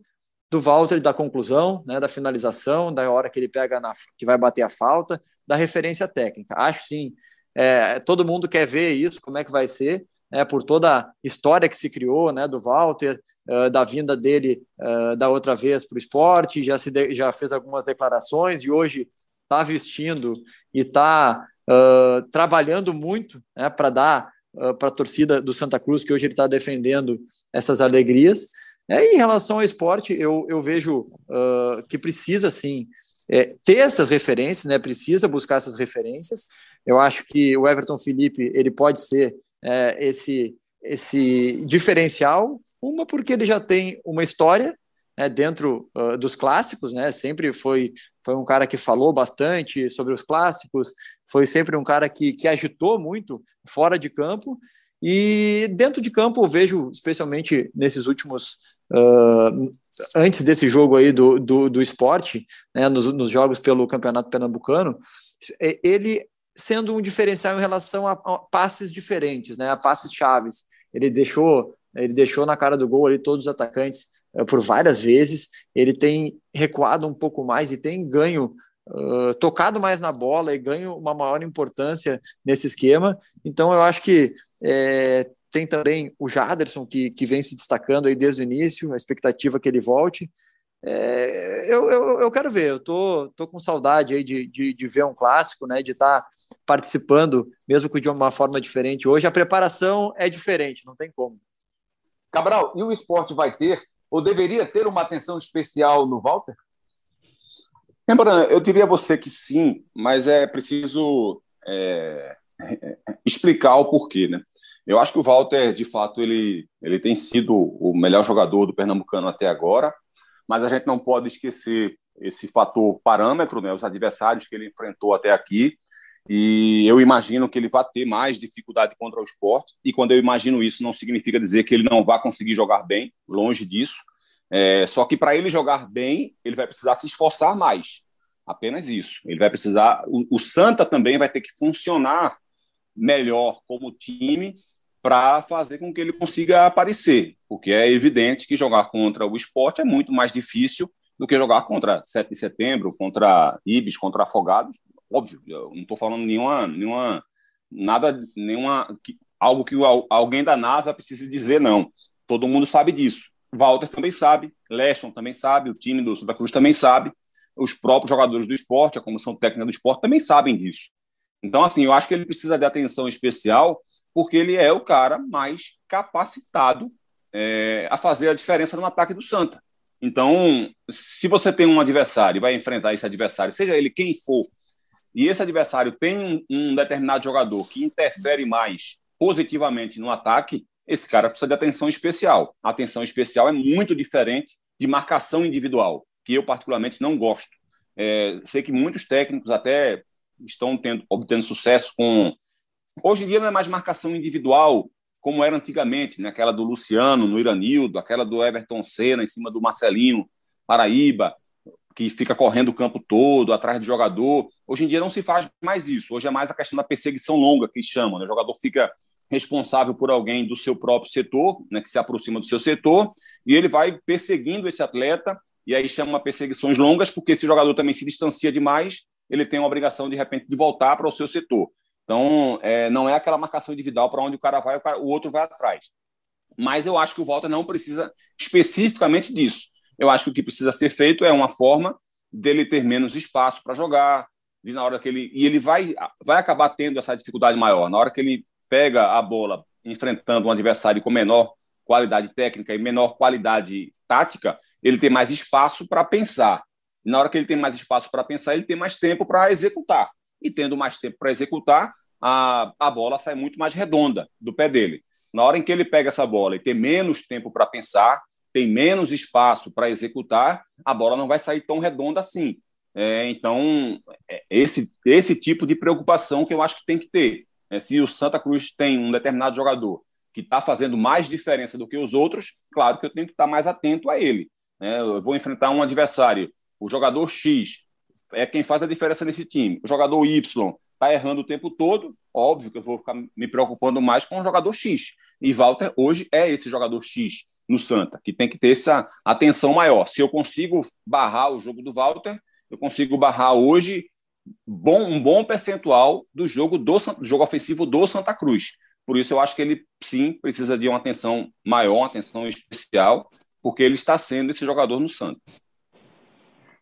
do Walter da conclusão, né, da finalização, da hora que ele pega na, que vai bater a falta, da referência técnica. Acho sim, é, todo mundo quer ver isso, como é que vai ser, é, por toda a história que se criou né, do Walter, uh, da vinda dele uh, da outra vez para o esporte, já, se de, já fez algumas declarações e hoje está vestindo e está uh, trabalhando muito né, para dar uh, para a torcida do Santa Cruz, que hoje ele está defendendo essas alegrias. É, em relação ao esporte, eu, eu vejo uh, que precisa, sim, é, ter essas referências, né, precisa buscar essas referências. Eu acho que o Everton Felipe ele pode ser é, esse, esse diferencial, uma porque ele já tem uma história né, dentro uh, dos clássicos, né? Sempre foi foi um cara que falou bastante sobre os clássicos, foi sempre um cara que, que agitou muito fora de campo E dentro de campo, eu vejo, especialmente nesses últimos. Uh, antes desse jogo aí do, do, do esporte, né, nos, nos jogos pelo Campeonato Pernambucano, ele sendo um diferencial em relação a, a passes diferentes, né, a passes chaves. Ele deixou ele deixou na cara do gol ali todos os atacantes uh, por várias vezes. Ele tem recuado um pouco mais e tem ganho, uh, tocado mais na bola e ganho uma maior importância nesse esquema. Então, eu acho que é, tem também o Jaderson, que, que vem se destacando aí desde o início, a expectativa que ele volte. É, eu, eu, eu, quero ver, eu tô, tô com saudade aí de, de, de ver um clássico, né? De estar tá participando, mesmo que de uma forma diferente. Hoje a preparação é diferente, não tem como. Cabral, e o esporte vai ter, ou deveria ter uma atenção especial no Walter? Lembrando, eu diria a você que sim, mas é preciso é, explicar o porquê, né? Eu acho que o Walter, de fato, ele, ele tem sido o melhor jogador do Pernambucano até agora, mas a gente não pode esquecer esse fator parâmetro, né, os adversários que ele enfrentou até aqui, e eu imagino que ele vai ter mais dificuldade contra o esporte, e quando eu imagino isso, não significa dizer que ele não vai conseguir jogar bem, longe disso, é, só que para ele jogar bem, ele vai precisar se esforçar mais, apenas isso. Ele vai precisar, o, o Santa também vai ter que funcionar melhor como time para fazer com que ele consiga aparecer, porque é evidente que jogar contra o esporte é muito mais difícil do que jogar contra 7 de setembro, contra Ibis, contra Afogados. Óbvio, eu não estou falando nenhuma, nenhuma, nada, nenhuma, algo que alguém da NASA precise dizer, não. Todo mundo sabe disso. Walter também sabe, Leston também sabe, o time do Santa Cruz também sabe, os próprios jogadores do esporte, a comissão técnica do esporte também sabem disso. Então, assim, eu acho que ele precisa de atenção especial porque ele é o cara mais capacitado é, a fazer a diferença no ataque do Santa. Então, se você tem um adversário e vai enfrentar esse adversário, seja ele quem for, e esse adversário tem um, um determinado jogador que interfere mais positivamente no ataque, esse cara precisa de atenção especial. A atenção especial é muito diferente de marcação individual, que eu particularmente não gosto. É, sei que muitos técnicos até estão tendo, obtendo sucesso com Hoje em dia não é mais marcação individual, como era antigamente, né? aquela do Luciano no Iranildo, aquela do Everton Senna em cima do Marcelinho Paraíba, que fica correndo o campo todo, atrás do jogador. Hoje em dia não se faz mais isso. Hoje é mais a questão da perseguição longa que chamam. Né? O jogador fica responsável por alguém do seu próprio setor, né, que se aproxima do seu setor, e ele vai perseguindo esse atleta, e aí chama perseguições longas, porque esse jogador também se distancia demais, ele tem a obrigação, de repente, de voltar para o seu setor. Então, é, não é aquela marcação individual para onde o cara vai, o, cara, o outro vai atrás. Mas eu acho que o Walter não precisa especificamente disso. Eu acho que o que precisa ser feito é uma forma dele ter menos espaço para jogar, de na hora que ele e ele vai vai acabar tendo essa dificuldade maior na hora que ele pega a bola enfrentando um adversário com menor qualidade técnica e menor qualidade tática, ele tem mais espaço para pensar. E na hora que ele tem mais espaço para pensar, ele tem mais tempo para executar e tendo mais tempo para executar, a, a bola sai muito mais redonda do pé dele. Na hora em que ele pega essa bola e tem menos tempo para pensar, tem menos espaço para executar, a bola não vai sair tão redonda assim. É, então, é esse, esse tipo de preocupação que eu acho que tem que ter. É, se o Santa Cruz tem um determinado jogador que está fazendo mais diferença do que os outros, claro que eu tenho que estar tá mais atento a ele. É, eu vou enfrentar um adversário, o jogador X é quem faz a diferença nesse time. O jogador Y está errando o tempo todo, óbvio que eu vou ficar me preocupando mais com o jogador X. E Walter hoje é esse jogador X no Santa, que tem que ter essa atenção maior. Se eu consigo barrar o jogo do Walter, eu consigo barrar hoje bom, um bom percentual do jogo do, jogo ofensivo do Santa Cruz. Por isso eu acho que ele sim precisa de uma atenção maior, uma atenção especial, porque ele está sendo esse jogador no Santa.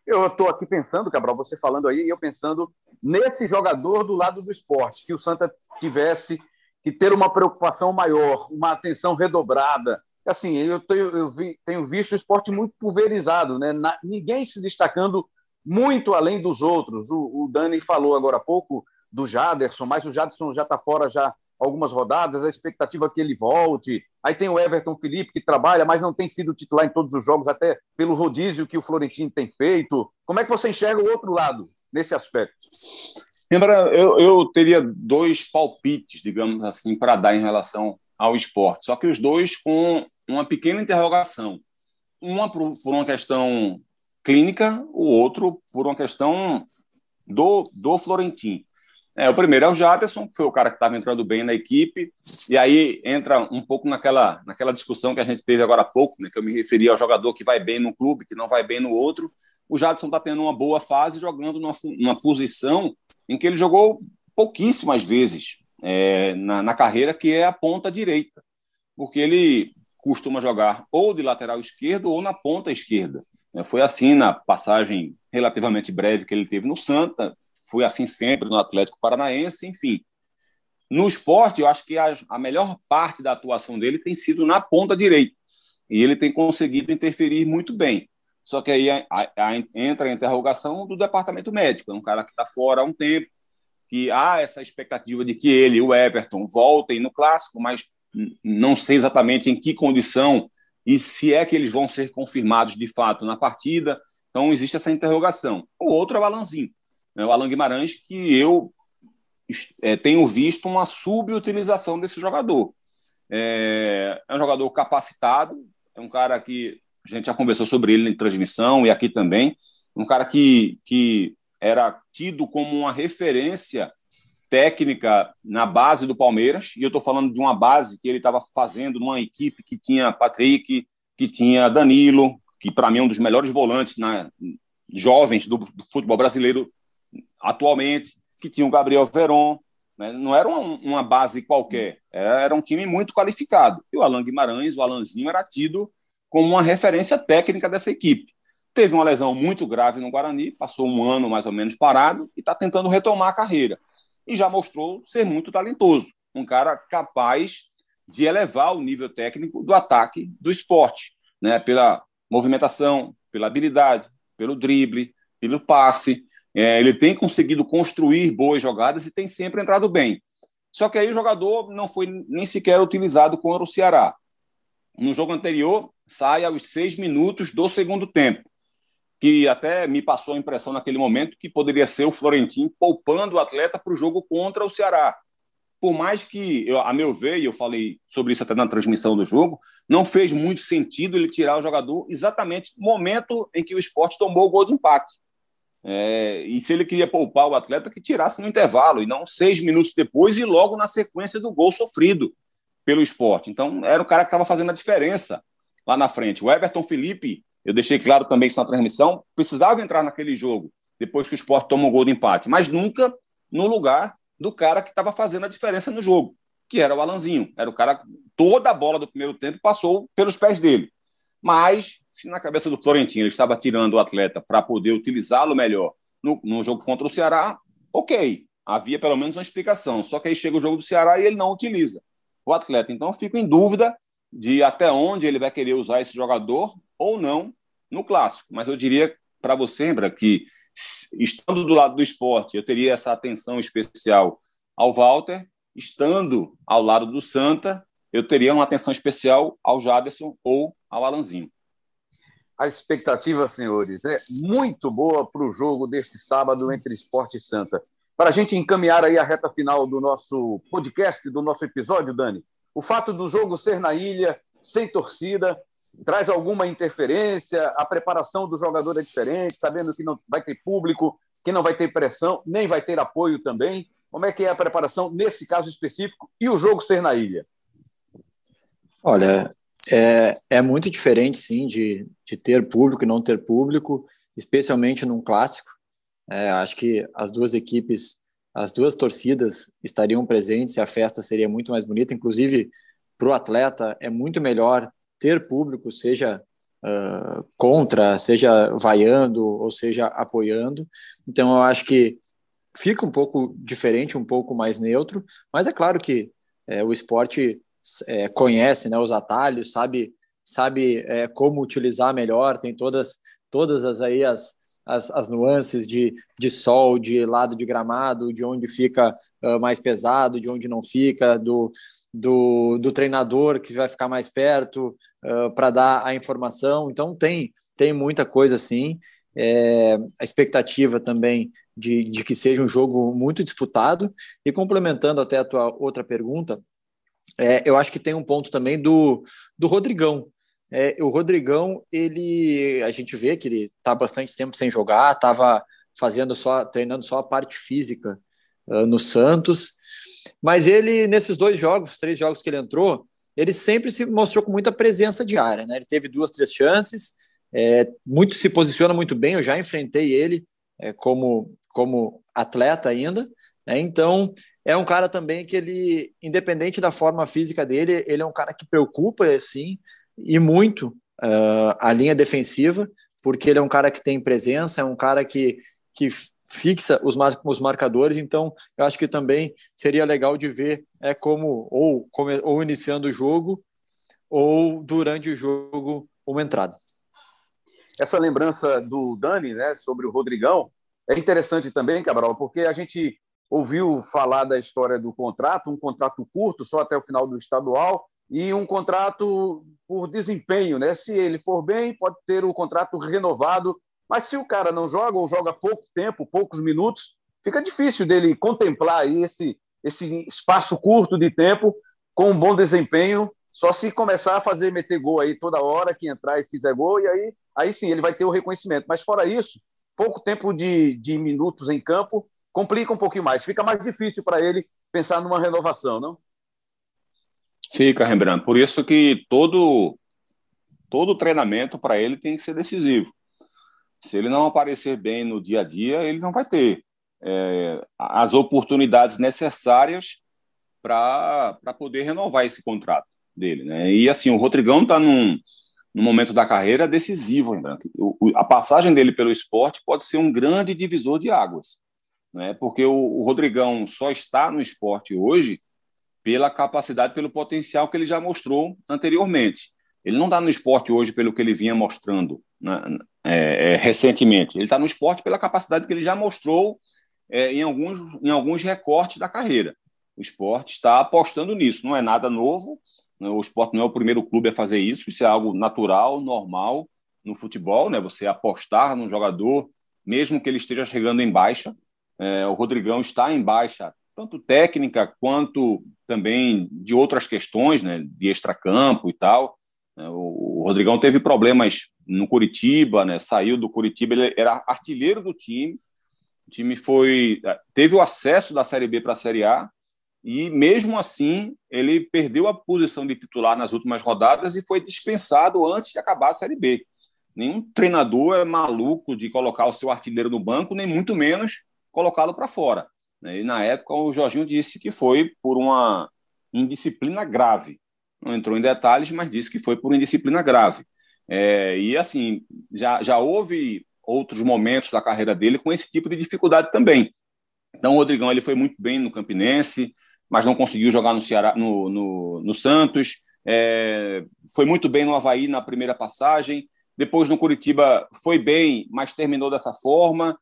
Eu estou aqui pensando, Cabral, você falando aí, e eu pensando nesse jogador do lado do esporte, que o Santa tivesse que ter uma preocupação maior, uma atenção redobrada. Assim, eu tenho, eu vi, tenho visto o esporte muito pulverizado, né? Na, ninguém se destacando muito além dos outros. O, o Dani falou agora há pouco do Jaderson, mas o Jaderson já está fora já algumas rodadas, a expectativa é que ele volte. Aí tem o Everton Felipe, que trabalha, mas não tem sido titular em todos os jogos, até pelo rodízio que o Florentino tem feito. Como é que você enxerga o outro lado nesse aspecto? Lembra, eu, eu teria dois palpites, digamos assim, para dar em relação ao esporte, só que os dois com uma pequena interrogação. Uma por, por uma questão clínica, o outro por uma questão do, do Florentino. É, o primeiro é o Jaderson, que foi o cara que estava entrando bem na equipe, e aí entra um pouco naquela, naquela discussão que a gente teve agora há pouco, né, que eu me referi ao jogador que vai bem num clube, que não vai bem no outro. O Jadson está tendo uma boa fase, jogando numa, numa posição em que ele jogou pouquíssimas vezes é, na, na carreira, que é a ponta direita, porque ele costuma jogar ou de lateral esquerdo ou na ponta esquerda. É, foi assim na passagem relativamente breve que ele teve no Santa, foi assim sempre no Atlético Paranaense, enfim. No esporte, eu acho que a, melhor parte da atuação dele tem sido na ponta direita. E ele tem conseguido interferir muito bem. Só que aí a, a, entra a interrogação do departamento médico. É um cara que está fora há um tempo, que há essa expectativa de que ele o Everton voltem no clássico, mas não sei exatamente em que condição e se é que eles vão ser confirmados de fato na partida. Então existe essa interrogação. O outro é o Alanzinho né, o Alan Guimarães, que eu é, tenho visto uma subutilização desse jogador. É, é, um jogador capacitado, é um cara que a gente já conversou sobre ele em transmissão e aqui também, um cara que, que era tido como uma referência técnica na base do Palmeiras, e eu estou falando de uma base que ele estava fazendo numa equipe que tinha Patrick, que tinha Danilo, que para mim é um dos melhores volantes na, jovens do, do futebol brasileiro atualmente, que tinha o Gabriel Veron, né? não era uma, uma, base qualquer, era um time muito qualificado. E o Alan Guimarães, o Alanzinho, era tido como uma referência técnica dessa equipe. Teve uma lesão muito grave no Guarani, passou um ano mais ou menos parado e está tentando retomar a carreira. E já mostrou ser muito talentoso, um cara capaz de elevar o nível técnico do ataque do esporte, né? pela movimentação, pela habilidade, pelo drible, pelo passe. É, ele tem conseguido construir boas jogadas e tem sempre entrado bem. Só que aí o jogador não foi nem sequer utilizado contra o Ceará. No jogo anterior, sai aos seis minutos do segundo tempo, que até me passou a impressão naquele momento que poderia ser o Florentino poupando o atleta para o jogo contra o Ceará. Por mais que, eu, a meu ver, e eu falei sobre isso até na transmissão do jogo, não fez muito sentido ele tirar o jogador exatamente no momento em que o esporte tomou o gol de empate. É, e se ele queria poupar o atleta, que tirasse no intervalo, e não seis minutos depois e logo na sequência do gol sofrido pelo esporte. Então, era o cara que estava fazendo a diferença lá na frente. O Everton Felipe, eu deixei claro também isso na transmissão, precisava entrar naquele jogo, depois que o esporte tomou o gol de empate, mas nunca no lugar do cara que estava fazendo a diferença no jogo, que era o Alanzinho. Era o cara, toda a bola do primeiro tempo passou pelos pés dele. Mas, se na cabeça do Florentino ele estava tirando o atleta para poder utilizá-lo melhor no, no jogo contra o Ceará, ok, havia pelo menos uma explicação. Só que aí chega o jogo do Ceará e ele não utiliza o atleta. Então, eu fico em dúvida de até onde ele vai querer usar esse jogador ou não no clássico. Mas eu diria para você, Embra, que estando do lado do esporte, eu teria essa atenção especial ao Walter, estando ao lado do Santa, eu teria uma atenção especial ao Jaderson ou ao Alanzinho. A expectativa, senhores, é muito boa para o jogo deste sábado entre Esporte e Santa. Para a gente encaminhar aí a reta final do nosso podcast, do nosso episódio, Dani, o fato do jogo ser na ilha, sem torcida, traz alguma interferência? A preparação do jogador é diferente, sabendo que não vai ter público, que não vai ter pressão, nem vai ter apoio também. Como é que é a preparação nesse caso específico e o jogo ser na ilha? Olha, é, é muito diferente, sim, de, de ter público e não ter público, especialmente num clássico. É, acho que as duas equipes, as duas torcidas estariam presentes e a festa seria muito mais bonita. Inclusive, para o atleta, é muito melhor ter público, seja uh, contra, seja vaiando ou seja apoiando. Então, eu acho que fica um pouco diferente, um pouco mais neutro, mas é claro que é, o esporte é, conhece né, os atalhos, sabe, sabe é, como utilizar melhor, tem todas, todas as, aí as, as, as, nuances de, de sol, de lado de gramado, de onde fica uh, mais pesado, de onde não fica, do, do, do treinador que vai ficar mais perto para dar a informação. Então, tem, tem muita coisa assim. É, a expectativa também de, de que seja um jogo muito disputado. E complementando até a tua outra pergunta, é, eu acho que tem um ponto também do, do Rodrigão. É, o Rodrigão, ele, a gente vê que ele está bastante tempo sem jogar, estava fazendo só, treinando só a parte física uh, no Santos, mas ele nesses dois jogos, três jogos que ele entrou, ele sempre se mostrou com muita presença diária, né? Ele teve duas, três chances, é, muito se posiciona muito bem. Eu já enfrentei ele é, como como atleta ainda, né? então é um cara também que ele, independente da forma física dele, ele é um cara que preocupa assim e muito uh, a linha defensiva, porque ele é um cara que tem presença, é um cara que, que fixa os, mar, os marcadores, então eu acho que também seria legal de ver é como ou, como, ou iniciando o jogo ou durante o jogo uma entrada. Essa lembrança do Dani, né, sobre o Rodrigão, é interessante também, Cabral, porque a gente ouviu falar da história do contrato, um contrato curto, só até o final do estadual, e um contrato por desempenho, né? Se ele for bem, pode ter o contrato renovado, mas se o cara não joga ou joga pouco tempo, poucos minutos, fica difícil dele contemplar esse, esse espaço curto de tempo com um bom desempenho, só se começar a fazer meter gol aí toda hora que entrar e fizer gol, e aí, aí sim ele vai ter o reconhecimento. Mas fora isso, pouco tempo de, de minutos em campo complica um pouquinho mais, fica mais difícil para ele pensar numa renovação, não? Fica, Rembrandt. Por isso que todo todo treinamento para ele tem que ser decisivo. Se ele não aparecer bem no dia a dia, ele não vai ter é, as oportunidades necessárias para poder renovar esse contrato dele. Né? E assim, o Rodrigão está num, num momento da carreira decisivo, Rembrandt. A passagem dele pelo esporte pode ser um grande divisor de águas. Né? Porque o, o Rodrigão só está no esporte hoje pela capacidade, pelo potencial que ele já mostrou anteriormente. Ele não está no esporte hoje pelo que ele vinha mostrando né, é, é, recentemente. Ele está no esporte pela capacidade que ele já mostrou é, em, alguns, em alguns recortes da carreira. O esporte está apostando nisso. Não é nada novo. Né, o esporte não é o primeiro clube a fazer isso. Isso é algo natural, normal no futebol. Né? Você apostar num jogador, mesmo que ele esteja chegando em baixa. É, o Rodrigão está em baixa tanto técnica quanto também de outras questões, né, de extracampo e tal. É, o Rodrigão teve problemas no Curitiba, né, saiu do Curitiba, ele era artilheiro do time. O time foi teve o acesso da Série B para a Série A e mesmo assim ele perdeu a posição de titular nas últimas rodadas e foi dispensado antes de acabar a Série B. Nenhum treinador é maluco de colocar o seu artilheiro no banco, nem muito menos colocá-lo para fora. Né? E na época o Jorginho disse que foi por uma indisciplina grave. Não entrou em detalhes, mas disse que foi por indisciplina grave. É, e assim, já, já houve outros momentos da carreira dele com esse tipo de dificuldade também. Então o Rodrigão ele foi muito bem no Campinense, mas não conseguiu jogar no, Ceará, no, no, no Santos. É, foi muito bem no Havaí na primeira passagem. Depois no Curitiba foi bem, mas terminou dessa forma.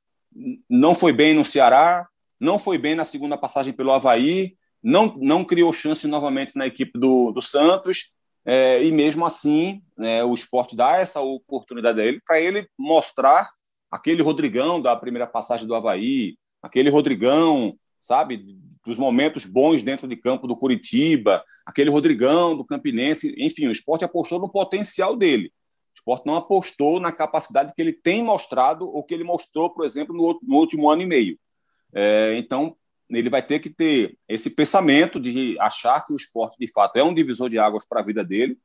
Não foi bem no Ceará, não foi bem na segunda passagem pelo Havaí, não, não criou chance novamente na equipe do, do Santos, é, e mesmo assim né, o esporte dá essa oportunidade a ele para ele mostrar aquele Rodrigão da primeira passagem do Havaí, aquele Rodrigão, sabe, dos momentos bons dentro de campo do Curitiba, aquele Rodrigão do Campinense, enfim, o esporte apostou no potencial dele. O esporte não apostou na capacidade que ele tem mostrado ou que ele mostrou, por exemplo, no, no último ano e meio. É, então, ele vai ter que ter esse pensamento de achar que o esporte, de fato, é um divisor de águas para a vida dele,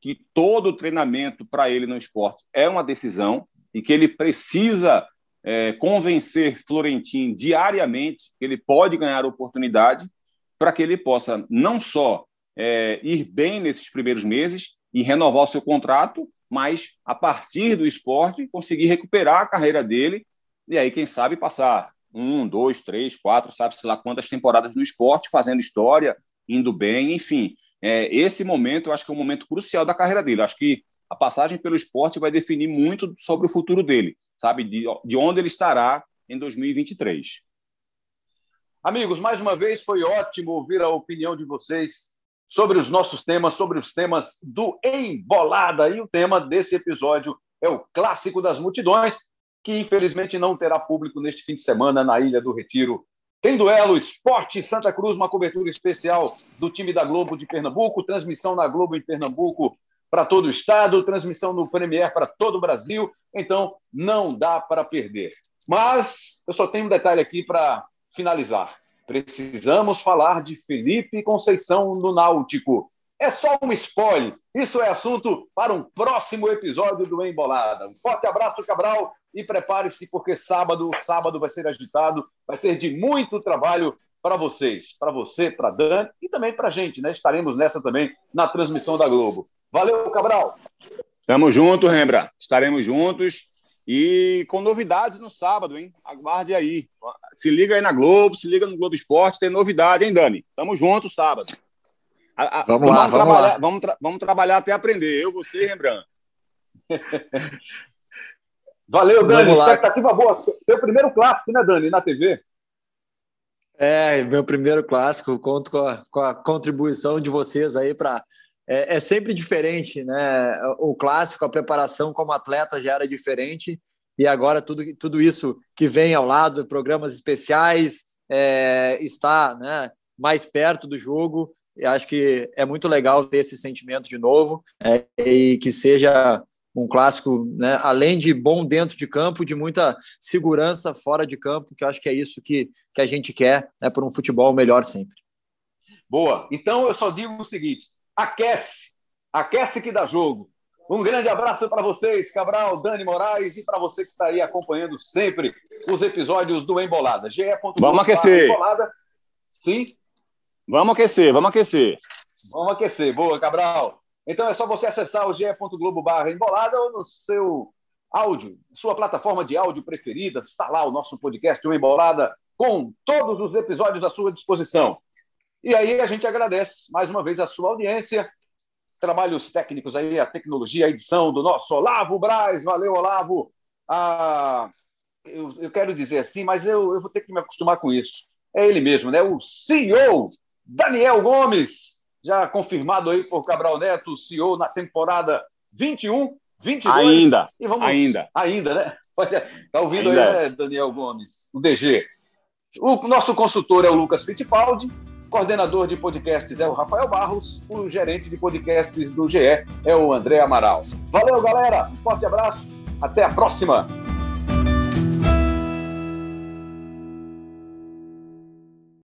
que todo treinamento para ele no esporte é uma decisão e que ele precisa é, convencer Florentino diariamente que ele pode ganhar oportunidade para que ele possa não só é, ir bem nesses primeiros meses e renovar o seu contrato, mas a partir do esporte conseguir recuperar a carreira dele e aí, quem sabe, passar um, dois, três, quatro, sabe-se lá quantas temporadas no esporte, fazendo história, indo bem, enfim. É, esse momento eu acho que é um momento crucial da carreira dele. acho que a passagem pelo esporte vai definir muito sobre o futuro dele, sabe? De, de onde ele estará em 2023. Amigos, mais uma vez foi ótimo ouvir a opinião de vocês sobre os nossos temas, sobre os temas do Embolada. E o tema desse episódio é o Clássico das Multidões que infelizmente não terá público neste fim de semana na Ilha do Retiro, Tem duelo Esporte Santa Cruz, uma cobertura especial do time da Globo de Pernambuco, transmissão na Globo em Pernambuco para todo o estado, transmissão no Premier para todo o Brasil. Então, não dá para perder. Mas eu só tenho um detalhe aqui para finalizar. Precisamos falar de Felipe Conceição no Náutico. É só um spoiler. Isso é assunto para um próximo episódio do Embolada. Um forte abraço, Cabral, e prepare-se porque sábado, sábado vai ser agitado, vai ser de muito trabalho para vocês, para você, para Dan e também para a gente, né? Estaremos nessa também na transmissão da Globo. Valeu, Cabral. Tamo junto, Rembra. Estaremos juntos e com novidades no sábado, hein? Aguarde aí. Se liga aí na Globo, se liga no Globo Esporte, tem novidade, hein, Dani? Tamo junto sábado. A, a, vamos, vamos, lá, vamos trabalhar, lá. Vamos, tra vamos, trabalhar até aprender. Eu, você e Rembrandt. [LAUGHS] Valeu, Dani. Expectativa boa. Seu primeiro clássico, né, Dani, na TV? É, meu primeiro clássico. Conto com a, com a contribuição de vocês aí para. É, é, sempre diferente, né? O clássico, a preparação como atleta já era diferente e agora tudo, tudo isso que vem ao lado, programas especiais, é, está né, mais perto do jogo eu acho que é muito legal ter esse sentimento de novo é, e que seja um clássico, né, além de bom dentro de campo, de muita segurança fora de campo, que eu acho que é isso que, que a gente quer né, por um futebol melhor sempre. Boa. Então eu só digo o seguinte: aquece, aquece que dá jogo. Um grande abraço para vocês, Cabral, Dani Moraes, e para você que está aí acompanhando sempre os episódios do Embolada. Vamos aquecer. Embolada. Sim. Vamos aquecer, vamos aquecer. Vamos aquecer. Boa, Cabral. Então é só você acessar o ge.globo barra embolada ou no seu áudio, sua plataforma de áudio preferida. Está lá o nosso podcast, o Embolada, com todos os episódios à sua disposição. E aí a gente agradece mais uma vez a sua audiência, trabalhos técnicos aí, a tecnologia, a edição do nosso Olavo Braz. Valeu, Olavo. Ah, eu, eu quero dizer assim, mas eu, eu vou ter que me acostumar com isso. É ele mesmo, né? O CEO Daniel Gomes, já confirmado aí por Cabral Neto, CEO na temporada 21, 22. Ainda, e vamos... ainda. Ainda, né? [LAUGHS] Está ouvindo ainda. aí, né, Daniel Gomes, o DG. O nosso consultor é o Lucas Fittipaldi, coordenador de podcasts é o Rafael Barros, o gerente de podcasts do GE é o André Amaral. Valeu, galera. Um forte abraço. Até a próxima.